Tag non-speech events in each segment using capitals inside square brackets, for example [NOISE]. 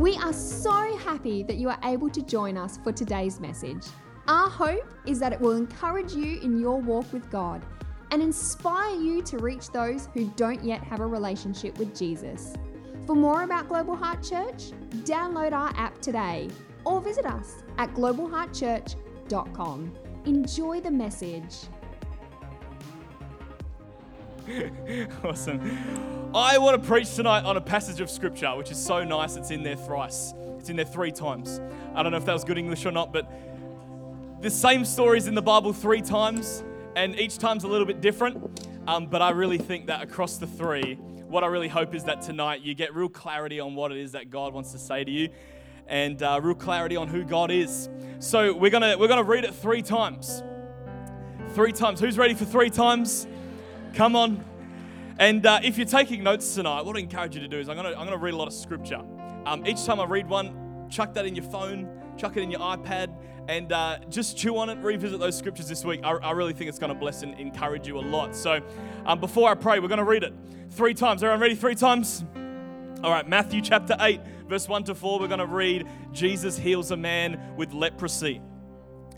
We are so happy that you are able to join us for today's message. Our hope is that it will encourage you in your walk with God and inspire you to reach those who don't yet have a relationship with Jesus. For more about Global Heart Church, download our app today or visit us at globalheartchurch.com. Enjoy the message. [LAUGHS] awesome. I want to preach tonight on a passage of scripture, which is so nice. It's in there thrice, it's in there three times. I don't know if that was good English or not, but the same story is in the Bible three times, and each time's a little bit different. Um, but I really think that across the three, what I really hope is that tonight you get real clarity on what it is that God wants to say to you and uh, real clarity on who God is. So we're gonna we're gonna read it three times. Three times. Who's ready for three times? Come on. And uh, if you're taking notes tonight, what I encourage you to do is I'm gonna I'm gonna read a lot of scripture. Um, each time I read one, chuck that in your phone, chuck it in your iPad, and uh, just chew on it. Revisit those scriptures this week. I, I really think it's going to bless and encourage you a lot. So, um, before I pray, we're going to read it three times. Everyone ready? Three times. All right, Matthew chapter 8, verse 1 to 4, we're going to read Jesus heals a man with leprosy.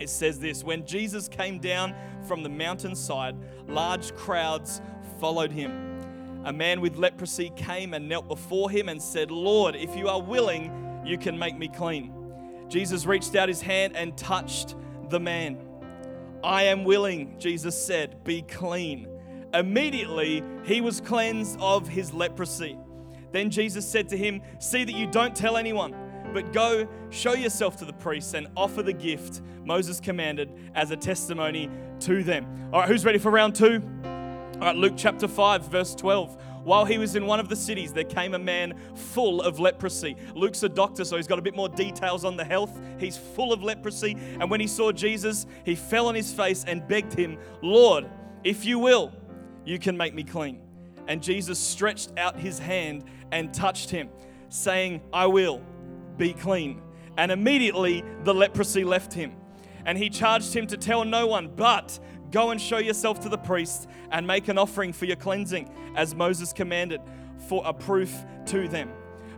It says this When Jesus came down from the mountainside, large crowds followed him. A man with leprosy came and knelt before him and said, Lord, if you are willing, you can make me clean. Jesus reached out his hand and touched the man. I am willing, Jesus said, be clean. Immediately, he was cleansed of his leprosy. Then Jesus said to him, See that you don't tell anyone, but go show yourself to the priests and offer the gift Moses commanded as a testimony to them. All right, who's ready for round two? All right, Luke chapter 5, verse 12. While he was in one of the cities, there came a man full of leprosy. Luke's a doctor, so he's got a bit more details on the health. He's full of leprosy. And when he saw Jesus, he fell on his face and begged him, Lord, if you will, you can make me clean. And Jesus stretched out his hand and touched him, saying, I will be clean. And immediately the leprosy left him. And he charged him to tell no one, but go and show yourself to the priest and make an offering for your cleansing, as Moses commanded, for a proof to them.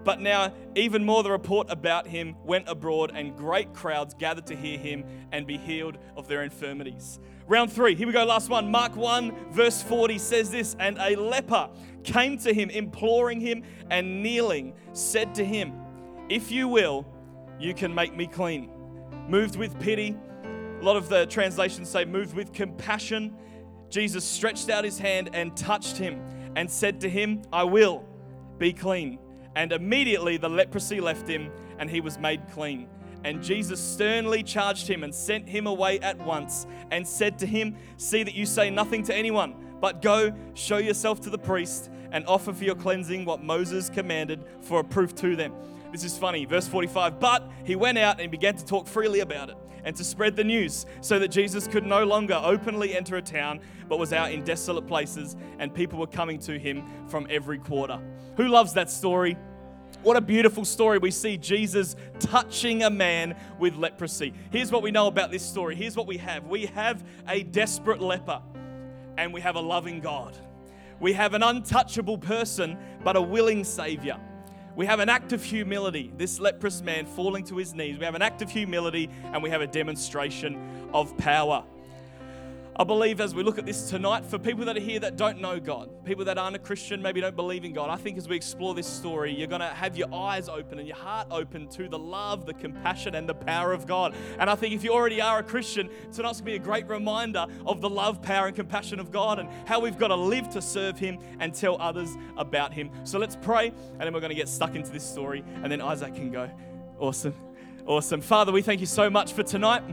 But now, even more, the report about him went abroad, and great crowds gathered to hear him and be healed of their infirmities. Round three, here we go, last one. Mark 1, verse 40 says this And a leper came to him, imploring him, and kneeling, said to him, If you will, you can make me clean. Moved with pity, a lot of the translations say, moved with compassion, Jesus stretched out his hand and touched him and said to him, I will be clean. And immediately the leprosy left him and he was made clean. And Jesus sternly charged him and sent him away at once and said to him, See that you say nothing to anyone, but go, show yourself to the priest, and offer for your cleansing what Moses commanded for a proof to them. This is funny. Verse 45 But he went out and began to talk freely about it and to spread the news so that Jesus could no longer openly enter a town but was out in desolate places and people were coming to him from every quarter. Who loves that story? What a beautiful story. We see Jesus touching a man with leprosy. Here's what we know about this story. Here's what we have we have a desperate leper, and we have a loving God. We have an untouchable person, but a willing Savior. We have an act of humility, this leprous man falling to his knees. We have an act of humility, and we have a demonstration of power. I believe as we look at this tonight, for people that are here that don't know God, people that aren't a Christian, maybe don't believe in God, I think as we explore this story, you're going to have your eyes open and your heart open to the love, the compassion, and the power of God. And I think if you already are a Christian, tonight's going to be a great reminder of the love, power, and compassion of God and how we've got to live to serve Him and tell others about Him. So let's pray, and then we're going to get stuck into this story, and then Isaac can go. Awesome. Awesome. Father, we thank you so much for tonight.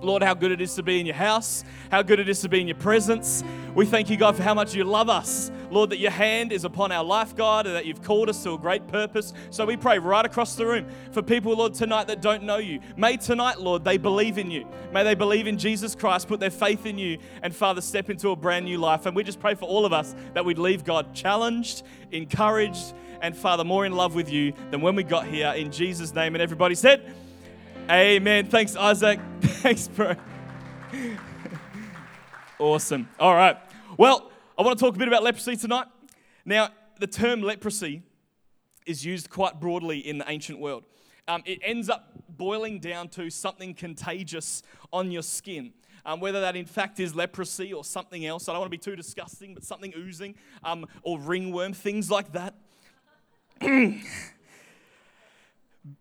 Lord, how good it is to be in your house, how good it is to be in your presence. We thank you, God, for how much you love us. Lord, that your hand is upon our life, God, and that you've called us to a great purpose. So we pray right across the room for people, Lord, tonight that don't know you. May tonight, Lord, they believe in you. May they believe in Jesus Christ, put their faith in you, and Father, step into a brand new life. And we just pray for all of us that we'd leave God challenged, encouraged, and Father, more in love with you than when we got here. In Jesus' name. And everybody said, Amen. Thanks, Isaac. [LAUGHS] Thanks, bro. awesome. All right. Well, I want to talk a bit about leprosy tonight. Now, the term leprosy is used quite broadly in the ancient world. Um, it ends up boiling down to something contagious on your skin. Um, whether that in fact is leprosy or something else. I don't want to be too disgusting, but something oozing um, or ringworm, things like that. [CLEARS THROAT]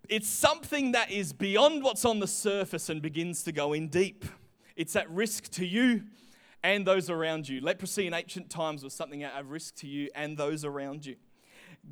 it's something that is beyond what's on the surface and begins to go in deep. It's at risk to you and those around you. Leprosy in ancient times was something at risk to you and those around you.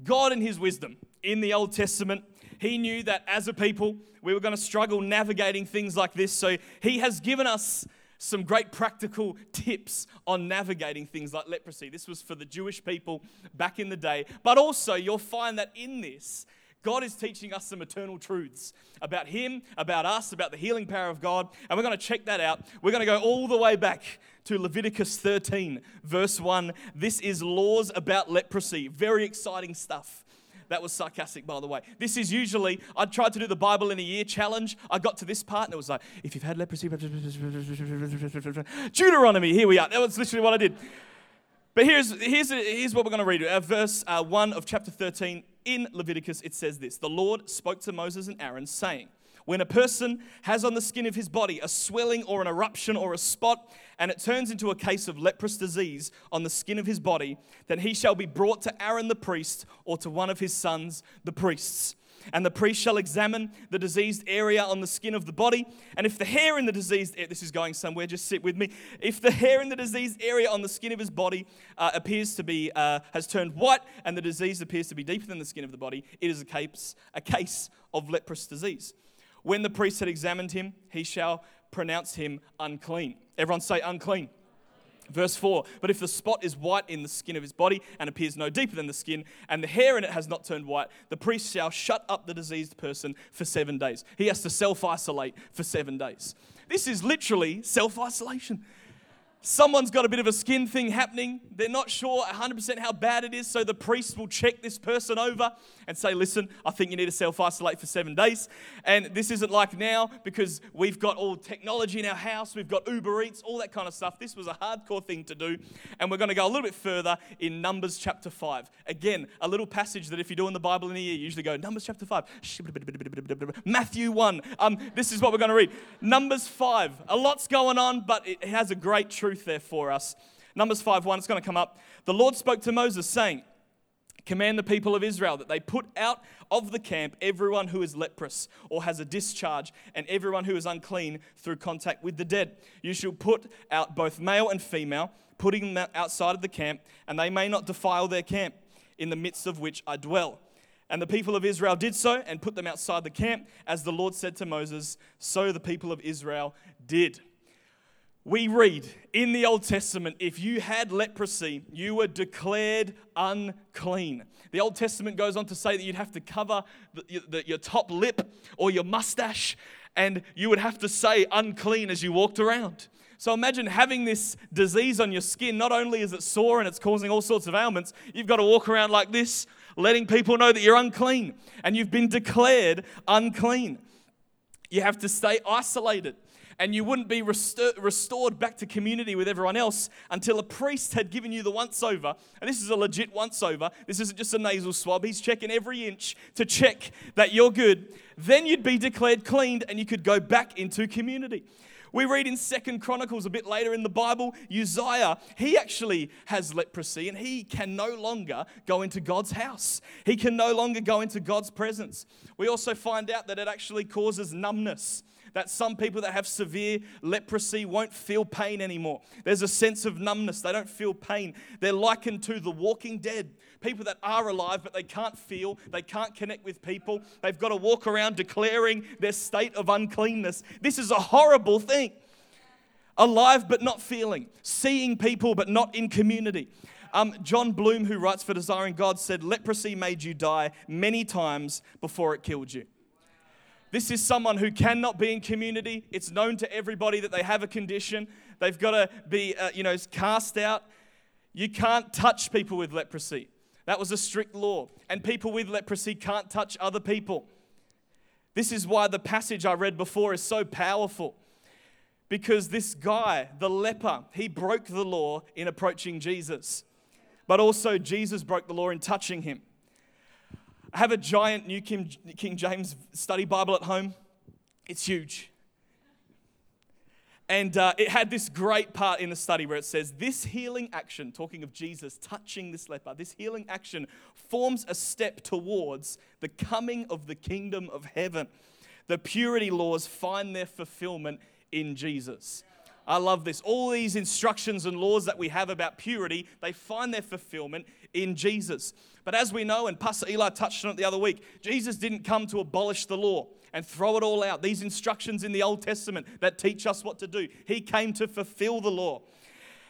God, in His wisdom, in the Old Testament, He knew that as a people, we were going to struggle navigating things like this. So He has given us some great practical tips on navigating things like leprosy. This was for the Jewish people back in the day. But also, you'll find that in this, God is teaching us some eternal truths about Him, about us, about the healing power of God. And we're going to check that out. We're going to go all the way back to Leviticus 13, verse 1. This is laws about leprosy. Very exciting stuff. That was sarcastic, by the way. This is usually, I tried to do the Bible in a year challenge. I got to this part and it was like, if you've had leprosy, Deuteronomy, here we are. That was literally what I did. But here's, here's, here's what we're going to read. Uh, verse uh, 1 of chapter 13 in Leviticus, it says this The Lord spoke to Moses and Aaron, saying, when a person has on the skin of his body a swelling or an eruption or a spot, and it turns into a case of leprous disease on the skin of his body, then he shall be brought to Aaron the priest or to one of his sons, the priests. And the priest shall examine the diseased area on the skin of the body. And if the hair in the diseased this is going somewhere, just sit with me. If the hair in the diseased area on the skin of his body uh, appears to be, uh, has turned white, and the disease appears to be deeper than the skin of the body, it is a case, a case of leprous disease. When the priest had examined him, he shall pronounce him unclean. Everyone say unclean. Verse 4 But if the spot is white in the skin of his body and appears no deeper than the skin, and the hair in it has not turned white, the priest shall shut up the diseased person for seven days. He has to self isolate for seven days. This is literally self isolation someone's got a bit of a skin thing happening. They're not sure 100% how bad it is, so the priest will check this person over and say, Listen, I think you need to self isolate for seven days. And this isn't like now because we've got all technology in our house, we've got Uber Eats, all that kind of stuff. This was a hardcore thing to do. And we're going to go a little bit further in Numbers chapter 5. Again, a little passage that if you're doing the Bible in a year, you usually go Numbers chapter 5, Matthew 1. Um, this is what we're going to read. Numbers 5. A lot's going on, but it has a great truth truth there for us. Numbers 5 1, it's going to come up. The Lord spoke to Moses, saying, Command the people of Israel that they put out of the camp everyone who is leprous or has a discharge, and everyone who is unclean through contact with the dead. You shall put out both male and female, putting them outside of the camp, and they may not defile their camp, in the midst of which I dwell. And the people of Israel did so and put them outside the camp, as the Lord said to Moses, so the people of Israel did we read in the Old Testament if you had leprosy, you were declared unclean. The Old Testament goes on to say that you'd have to cover the, the, your top lip or your mustache, and you would have to say unclean as you walked around. So imagine having this disease on your skin. Not only is it sore and it's causing all sorts of ailments, you've got to walk around like this, letting people know that you're unclean and you've been declared unclean. You have to stay isolated and you wouldn't be restored back to community with everyone else until a priest had given you the once over. And this is a legit once over. This isn't just a nasal swab. He's checking every inch to check that you're good. Then you'd be declared cleaned and you could go back into community. We read in Second Chronicles a bit later in the Bible, Uzziah, he actually has leprosy and he can no longer go into God's house. He can no longer go into God's presence. We also find out that it actually causes numbness that some people that have severe leprosy won't feel pain anymore. There's a sense of numbness, they don't feel pain. They're likened to the walking dead. People that are alive, but they can't feel, they can't connect with people. They've got to walk around declaring their state of uncleanness. This is a horrible thing. Alive but not feeling, seeing people but not in community. Um, Jon Bloom, who writes for Desiring God, said, Leprosy made you die many times before it killed you. This is someone who cannot be in community. It's known to everybody that they have a condition. They've got to be, uh, you know, cast out. You can't touch people with leprosy. That was a strict law. And people with leprosy can't touch other people. This is why the passage I read before is so powerful. Because this guy, the leper, he broke the law in approaching Jesus. But also, Jesus broke the law in touching him. I have a giant New King, King James study Bible at home. It's huge. And uh, it had this great part in the study where it says, This healing action, talking of Jesus touching this leper, this healing action forms a step towards the coming of the kingdom of heaven. The purity laws find their fulfillment in Jesus. I love this. All these instructions and laws that we have about purity, they find their fulfillment in Jesus. But as we know, and Pastor Eli touched on it the other week, Jesus didn't come to abolish the law and throw it all out. These instructions in the Old Testament that teach us what to do, He came to fulfill the law.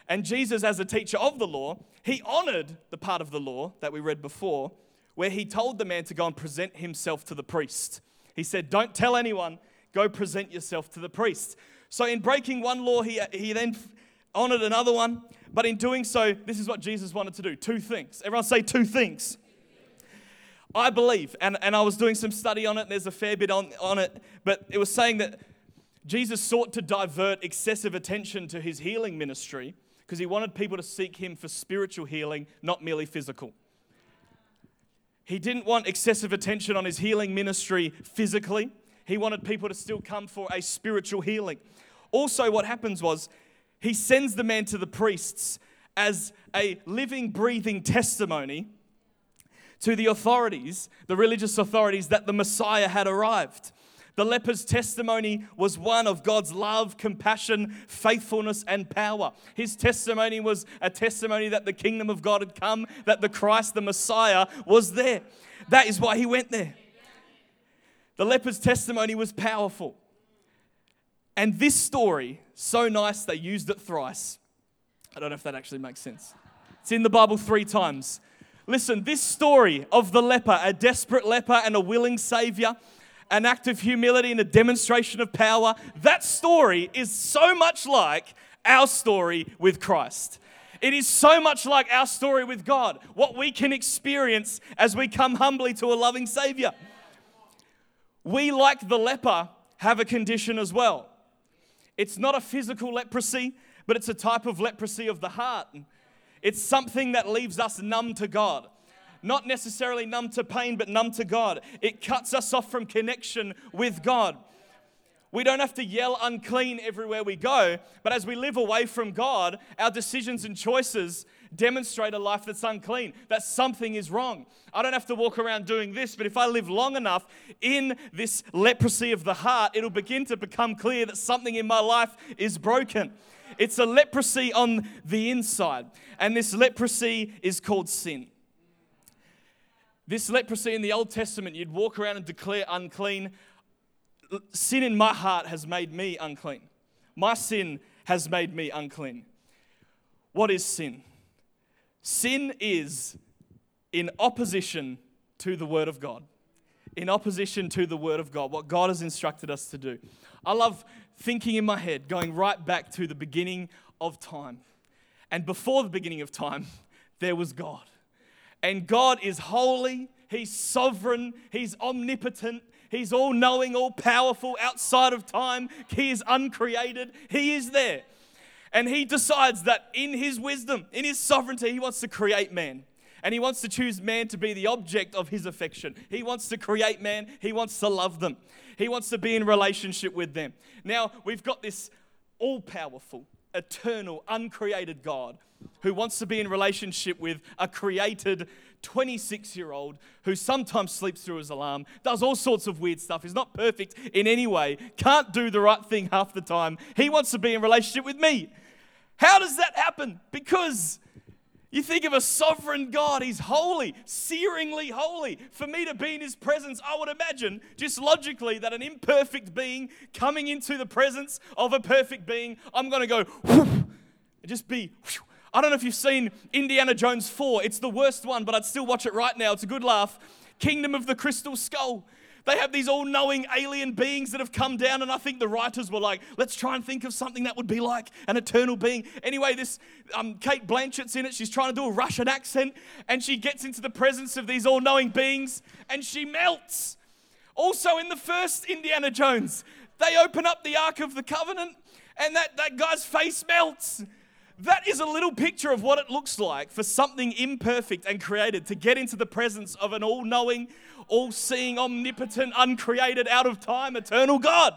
And Jesus, as a teacher of the law, he honored the part of the law that we read before, where he told the man to go and present himself to the priest. He said, Don't tell anyone, go present yourself to the priest. So, in breaking one law, he, he then honored another one. But in doing so, this is what Jesus wanted to do two things. Everyone say two things. I believe, and, and I was doing some study on it, there's a fair bit on, on it, but it was saying that Jesus sought to divert excessive attention to his healing ministry because he wanted people to seek him for spiritual healing, not merely physical. He didn't want excessive attention on his healing ministry physically. He wanted people to still come for a spiritual healing. Also, what happens was he sends the man to the priests as a living, breathing testimony to the authorities, the religious authorities, that the Messiah had arrived. The leper's testimony was one of God's love, compassion, faithfulness, and power. His testimony was a testimony that the kingdom of God had come, that the Christ, the Messiah, was there. That is why he went there. The leper's testimony was powerful. And this story, so nice they used it thrice. I don't know if that actually makes sense. It's in the Bible three times. Listen, this story of the leper, a desperate leper and a willing savior, an act of humility and a demonstration of power, that story is so much like our story with Christ. It is so much like our story with God, what we can experience as we come humbly to a loving Savior. We, like the leper, have a condition as well. It's not a physical leprosy, but it's a type of leprosy of the heart. It's something that leaves us numb to God. Not necessarily numb to pain, but numb to God. It cuts us off from connection with God. We don't have to yell unclean everywhere we go, but as we live away from God, our decisions and choices demonstrate a life that's unclean, that something is wrong. I don't have to walk around doing this, but if I live long enough in this leprosy of the heart, it'll begin to become clear that something in my life is broken. It's a leprosy on the inside. And this leprosy is called sin. This leprosy in the Old Testament, you'd walk around and declare unclean. Sin in my heart has made me unclean. My sin has made me unclean. What is sin? Sin is in opposition to the Word of God. In opposition to the Word of God, what God has instructed us to do. I love thinking in my head, going right back to the beginning of time. And before the beginning of time, [LAUGHS] there was God. And God is holy, He's sovereign, He's omnipotent, He's all knowing, all powerful, outside of time. He is uncreated, He is there. And He decides that in His wisdom, in His sovereignty, He wants to create man. And He wants to choose man to be the object of His affection. He wants to create man, He wants to love them. He wants to be in relationship with them. Now, we've got this all powerful, eternal, uncreated God who wants to be in relationship with a created 26 year old who sometimes sleeps through his alarm, does all sorts of weird stuff, is not perfect in any way, can't do the right thing half the time. He wants to be in relationship with me. How does that happen? Because you think of a sovereign God, He's holy, searingly holy. For me to be in His presence, I would imagine, just logically, that an imperfect being coming into the presence of a perfect being, I'm going to go, whoosh, just be. Whoosh. I don't know if you've seen Indiana Jones 4. It's the worst one, but I'd still watch it right now. It's a good laugh. Kingdom of the Crystal Skull. They have these all knowing alien beings that have come down, and I think the writers were like, let's try and think of something that would be like an eternal being. Anyway, this um, Cate Blanchett's in it. She's trying to do a Russian accent, and she gets into the presence of these all knowing beings, and she melts. Also, in the first Indiana Jones, they open up the Ark of the Covenant, and that, that guy's face melts. That is a little picture of what it looks like for something imperfect and created to get into the presence of an all knowing, all seeing, omnipotent, uncreated, out of time, eternal God.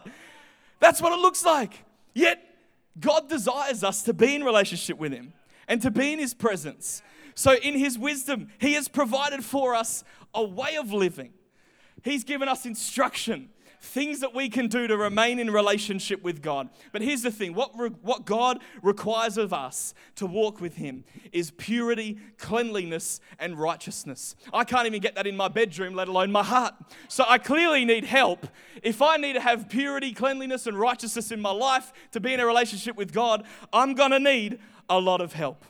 That's what it looks like. Yet, God desires us to be in relationship with Him and to be in His presence. So, in His wisdom, He has provided for us a way of living. He's given us instruction things that we can do to remain in relationship with God. But here's the thing what, re- what God requires of us to walk with Him is purity, cleanliness, and righteousness. I can't even get that in my bedroom, let alone my heart. So I clearly need help. If I need to have purity, cleanliness, and righteousness in my life to be in a relationship with God, I'm going to need a lot of help.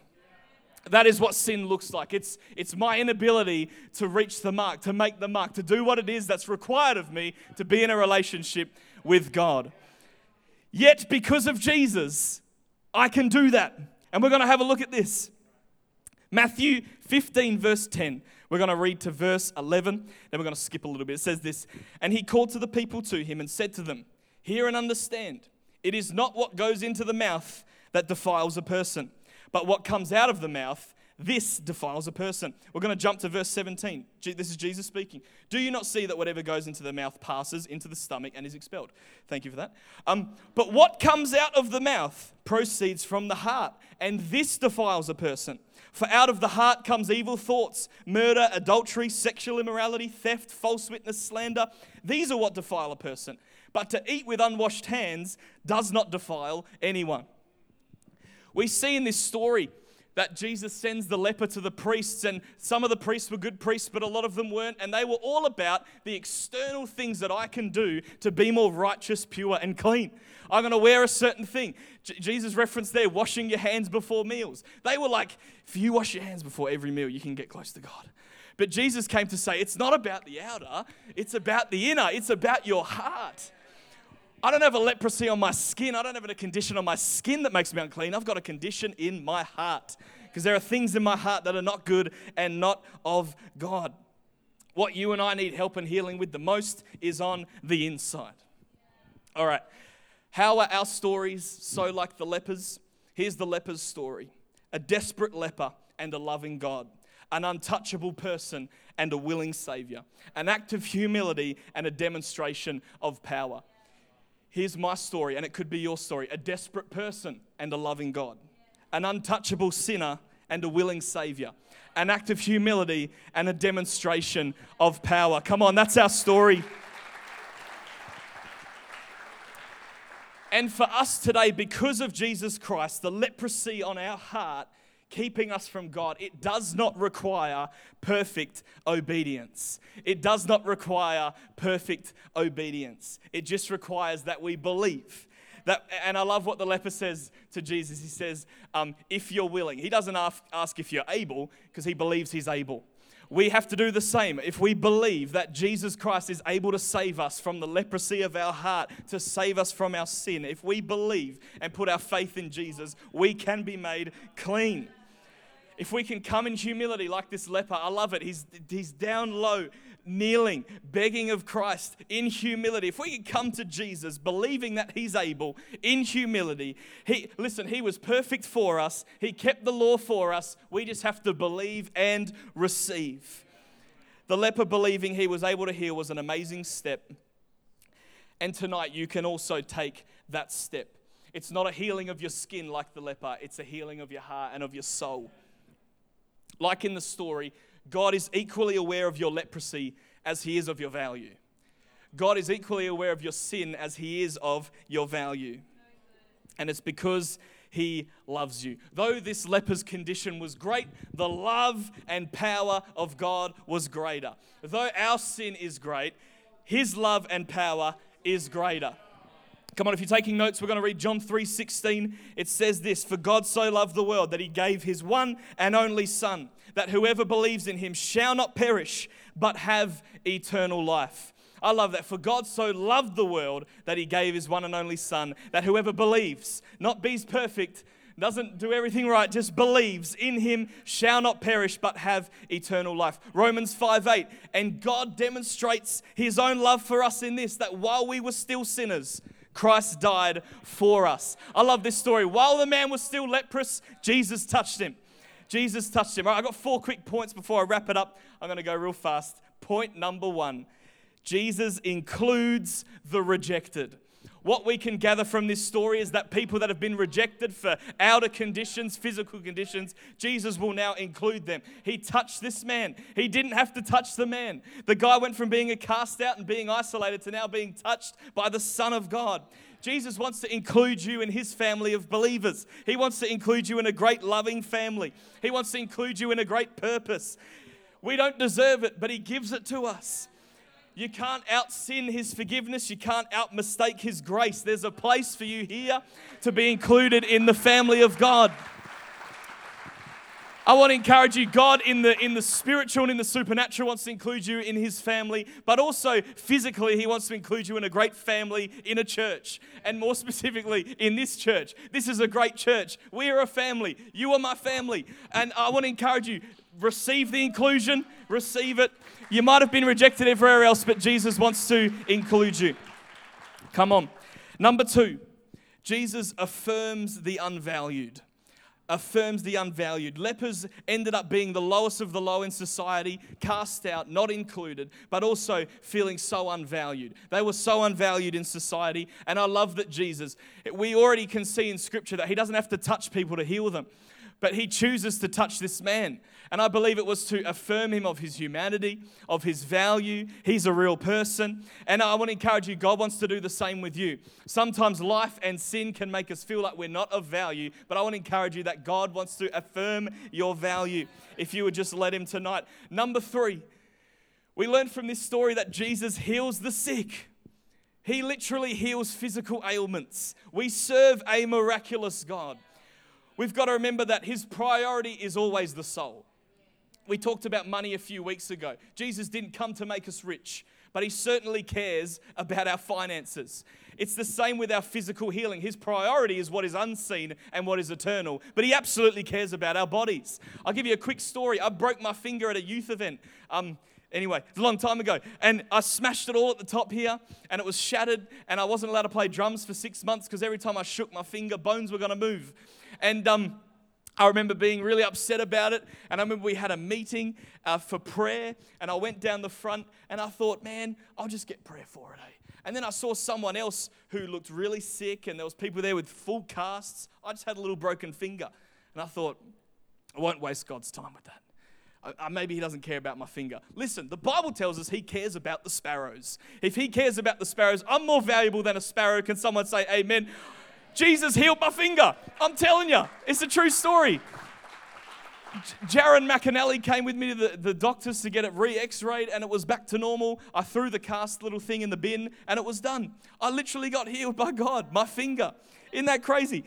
That is what sin looks like. It's, it's my inability to reach the mark, to make the mark, to do what it is that's required of me to be in a relationship with God. Yet, because of Jesus, I can do that. And we're going to have a look at this. Matthew 15, verse 10. We're going to read to verse 11, then we're going to skip a little bit. It says this And he called to the people to him and said to them, Hear and understand. It is not what goes into the mouth that defiles a person but what comes out of the mouth, this defiles a person. We're going to jump to verse 17. This is Jesus speaking. Do you not see that whatever goes into the mouth passes into the stomach and is expelled? Thank you for that. Um, but what comes out of the mouth proceeds from the heart, and this defiles a person. For out of the heart comes evil thoughts, murder, adultery, sexual immorality, theft, false witness, slander. These are what defile a person. But to eat with unwashed hands does not defile anyone. We see in this story that Jesus sends the leper to the priests, and some of the priests were good priests, but a lot of them weren't, and they were all about the external things that I can do to be more righteous, pure, and clean. I'm going to wear a certain thing. J- Jesus referenced there washing your hands before meals. They were like, if you wash your hands before every meal, you can get close to God. But Jesus came to say, it's not about the outer, it's about the inner, it's about your heart. I don't have a leprosy on my skin. I don't have a condition on my skin that makes me unclean. I've got a condition in my heart because there are things in my heart that are not good and not of God. What you and I need help and healing with the most is on the inside. All right. How are our stories so like the lepers? Here's the leper's story a desperate leper and a loving God, an untouchable person and a willing Savior, an act of humility and a demonstration of power. Here's my story, and it could be your story a desperate person and a loving God, an untouchable sinner and a willing Savior, an act of humility and a demonstration of power. Come on, that's our story. And for us today, because of Jesus Christ, the leprosy on our heart keeping us from God, it does not require perfect obedience. It does not require perfect obedience. It just requires that we believe. That, and I love what the leper says to Jesus. He says, um, if you're willing. He doesn't ask, ask if you're able because he believes he's able. We have to do the same. If we believe that Jesus Christ is able to save us from the leprosy of our heart, to save us from our sin, if we believe and put our faith in Jesus, we can be made clean. If we can come in humility like this leper, I love it. He's, he's down low, kneeling, begging of Christ in humility. If we can come to Jesus believing that he's able in humility, he listen, he was perfect for us. He kept the law for us. We just have to believe and receive. The leper believing he was able to heal was an amazing step. And tonight you can also take that step. It's not a healing of your skin like the leper, it's a healing of your heart and of your soul. Like in the story, God is equally aware of your leprosy as he is of your value. God is equally aware of your sin as he is of your value. And it's because he loves you. Though this leper's condition was great, the love and power of God was greater. Though our sin is great, his love and power is greater. Come on, if you're taking notes, we're going to read John 3:16. It says this, "For God so loved the world that he gave his one and only son, that whoever believes in him shall not perish, but have eternal life." I love that. For God so loved the world that he gave his one and only son, that whoever believes, not be's perfect, doesn't do everything right, just believes in him shall not perish but have eternal life. Romans 5 8. And God demonstrates his own love for us in this, that while we were still sinners, Christ died for us. I love this story. While the man was still leprous, Jesus touched him. Jesus touched him. All right, I've got four quick points before I wrap it up. I'm going to go real fast. Point number one Jesus includes the rejected. What we can gather from this story is that people that have been rejected for outer conditions, physical conditions, Jesus will now include them. He touched this man. He didn't have to touch the man. The guy went from being a cast out and being isolated to now being touched by the Son of God. Jesus wants to include you in his family of believers. He wants to include you in a great loving family. He wants to include you in a great purpose. We don't deserve it, but he gives it to us. You can't out sin his forgiveness. You can't out mistake his grace. There's a place for you here to be included in the family of God. I want to encourage you, God in the in the spiritual and in the supernatural wants to include you in his family, but also physically, he wants to include you in a great family in a church. And more [LAUGHS] specifically, in this church. This is a great church. We are a family. You are my family. And I want to encourage you, receive the inclusion, receive it. You might have been rejected everywhere else, but Jesus wants to include you. Come on. Number two, Jesus affirms the unvalued. Affirms the unvalued. Lepers ended up being the lowest of the low in society, cast out, not included, but also feeling so unvalued. They were so unvalued in society. And I love that Jesus, we already can see in Scripture that He doesn't have to touch people to heal them but he chooses to touch this man. And I believe it was to affirm him of his humanity, of his value. He's a real person. And I want to encourage you, God wants to do the same with you. Sometimes life and sin can make us feel like we're not of value, but I want to encourage you that God wants to affirm your value if you would just let him tonight. Number three, we learn from this story that Jesus heals the sick. He literally heals physical ailments. We serve a miraculous God. We've got to remember that his priority is always the soul. We talked about money a few weeks ago. Jesus didn't come to make us rich, but he certainly cares about our finances. It's the same with our physical healing. His priority is what is unseen and what is eternal, but he absolutely cares about our bodies. I'll give you a quick story. I broke my finger at a youth event. Um, anyway, it's a long time ago. And I smashed it all at the top here, and it was shattered, and I wasn't allowed to play drums for six months because every time I shook my finger, bones were going to move. And um, I remember being really upset about it. And I remember we had a meeting uh, for prayer. And I went down the front and I thought, man, I'll just get prayer for it. Eh? And then I saw someone else who looked really sick. And there was people there with full casts. I just had a little broken finger. And I thought, I won't waste God's time with that. Maybe he doesn't care about my finger. Listen, the Bible tells us he cares about the sparrows. If he cares about the sparrows, I'm more valuable than a sparrow. Can someone say amen? Jesus healed my finger. I'm telling you, it's a true story. Jaron McAnally came with me to the, the doctors to get it re x rayed, and it was back to normal. I threw the cast little thing in the bin, and it was done. I literally got healed by God, my finger. Isn't that crazy?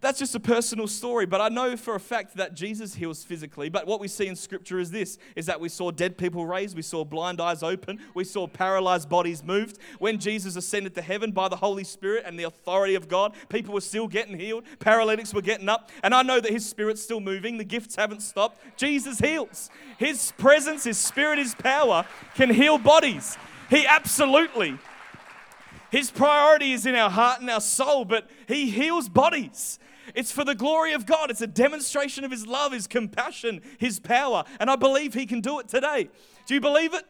That's just a personal story, but I know for a fact that Jesus heals physically. But what we see in scripture is this is that we saw dead people raised, we saw blind eyes open, we saw paralyzed bodies moved. When Jesus ascended to heaven by the Holy Spirit and the authority of God, people were still getting healed, paralytics were getting up, and I know that his spirit's still moving, the gifts haven't stopped. Jesus heals. His presence, his spirit, his power can heal bodies. He absolutely his priority is in our heart and our soul, but He heals bodies. It's for the glory of God. It's a demonstration of His love, His compassion, His power. And I believe He can do it today. Do you believe it?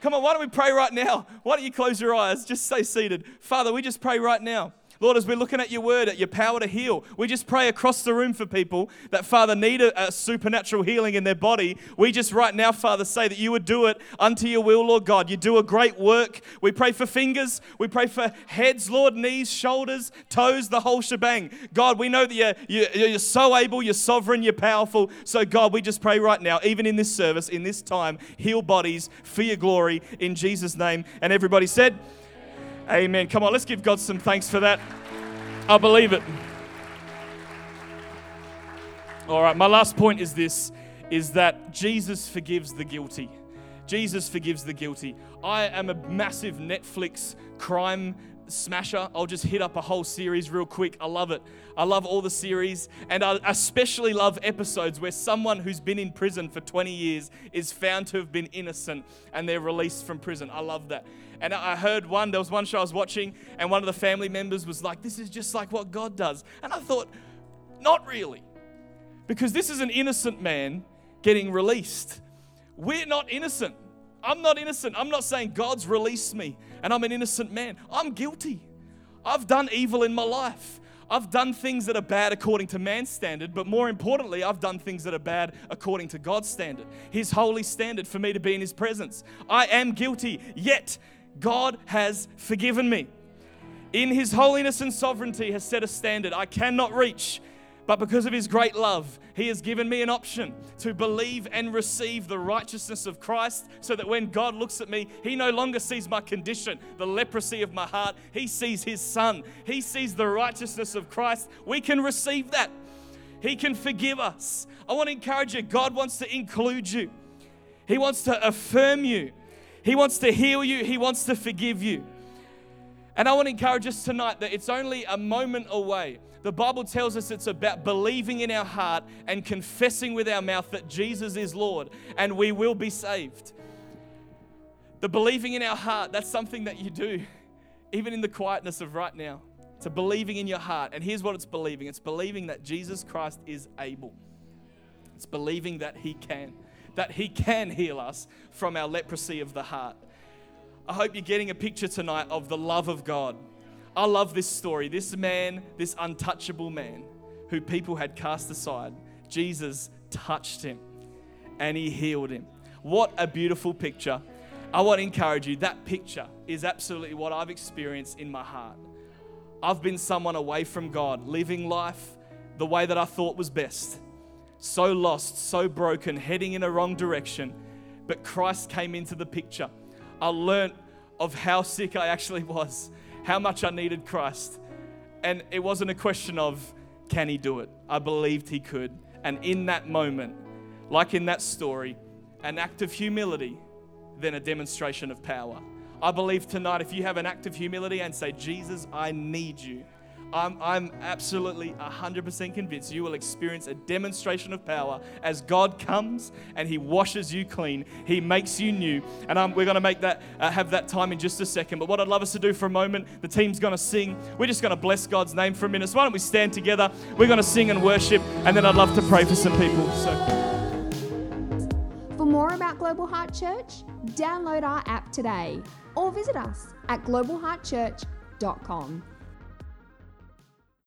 Come on, why don't we pray right now? Why don't you close your eyes? Just stay seated. Father, we just pray right now. Lord, as we're looking at your word, at your power to heal, we just pray across the room for people that, Father, need a, a, supernatural healing in their body. We just right now, Father, say that you would do it unto your will, Lord God. You do a great work. We pray for fingers. We pray for heads, Lord, knees, shoulders, toes, the whole shebang. God, we know that you're, you're, you're so able, you're sovereign, you're powerful. So, God, we just pray right now, even in this service, in this time, heal bodies for your glory in Jesus' name. And everybody said, Amen. Come on, let's give God some thanks for that. I believe it. All right, my last point is this is that Jesus forgives the guilty. Jesus forgives the guilty. I am a massive Netflix crime smasher. I'll just hit up a whole series real quick. I love it. I love all the series, and I especially love episodes where someone who's been in prison for 20 years is found to have been innocent and they're released from prison. I love that. And I heard one, there was one show I was watching, and one of the family members was like, This is just like what God does. And I thought, Not really. Because this is an innocent man getting released. We're not innocent. I'm not innocent. I'm not saying God's released me and I'm an innocent man. I'm guilty. I've done evil in my life. I've done things that are bad according to man's standard, but more importantly, I've done things that are bad according to God's standard, His holy standard for me to be in His presence. I am guilty, yet God has forgiven me. In His holiness and sovereignty, has set a standard I cannot reach. But because of his great love, he has given me an option to believe and receive the righteousness of Christ so that when God looks at me, he no longer sees my condition, the leprosy of my heart. He sees his son. He sees the righteousness of Christ. We can receive that. He can forgive us. I want to encourage you God wants to include you, He wants to affirm you, He wants to heal you, He wants to forgive you. And I want to encourage us tonight that it's only a moment away the Bible tells us it's about believing in our heart and confessing with our mouth that Jesus is Lord and we will be saved. The believing in our heart, that's something that you do even in the quietness of right now. It's a believing in your heart. And here's what it's believing it's believing that Jesus Christ is able, it's believing that He can, that He can heal us from our leprosy of the heart. I hope you're getting a picture tonight of the love of God I love this story. This man, this untouchable man who people had cast aside, Jesus touched him and he healed him. What a beautiful picture. I want to encourage you, that picture is absolutely what I've experienced in my heart. I've been someone away from God, living life the way that I thought was best. So lost, so broken, heading in a wrong direction. But Christ came into the picture. I learnt of how sick I actually was how much I needed Christ. And it wasn't a question of, can he do it? I believed he could. And in that moment, like in that story, an act of humility, then a demonstration of power. I believe tonight, if you have an act of humility and say, Jesus, I need you, I'm, I'm absolutely 100% convinced you will experience a demonstration of power as God comes and He washes you clean. He makes you new. And we're going to make that, uh, have that time in just a second. But what I'd love us to do for a moment, the team's going to sing. We're just going to bless God's name for a minute. So why don't we stand together? We're going to sing and worship, and then I'd love to pray for some people. So. For more about Global Heart Church, download our app today or visit us at globalheartchurch.com.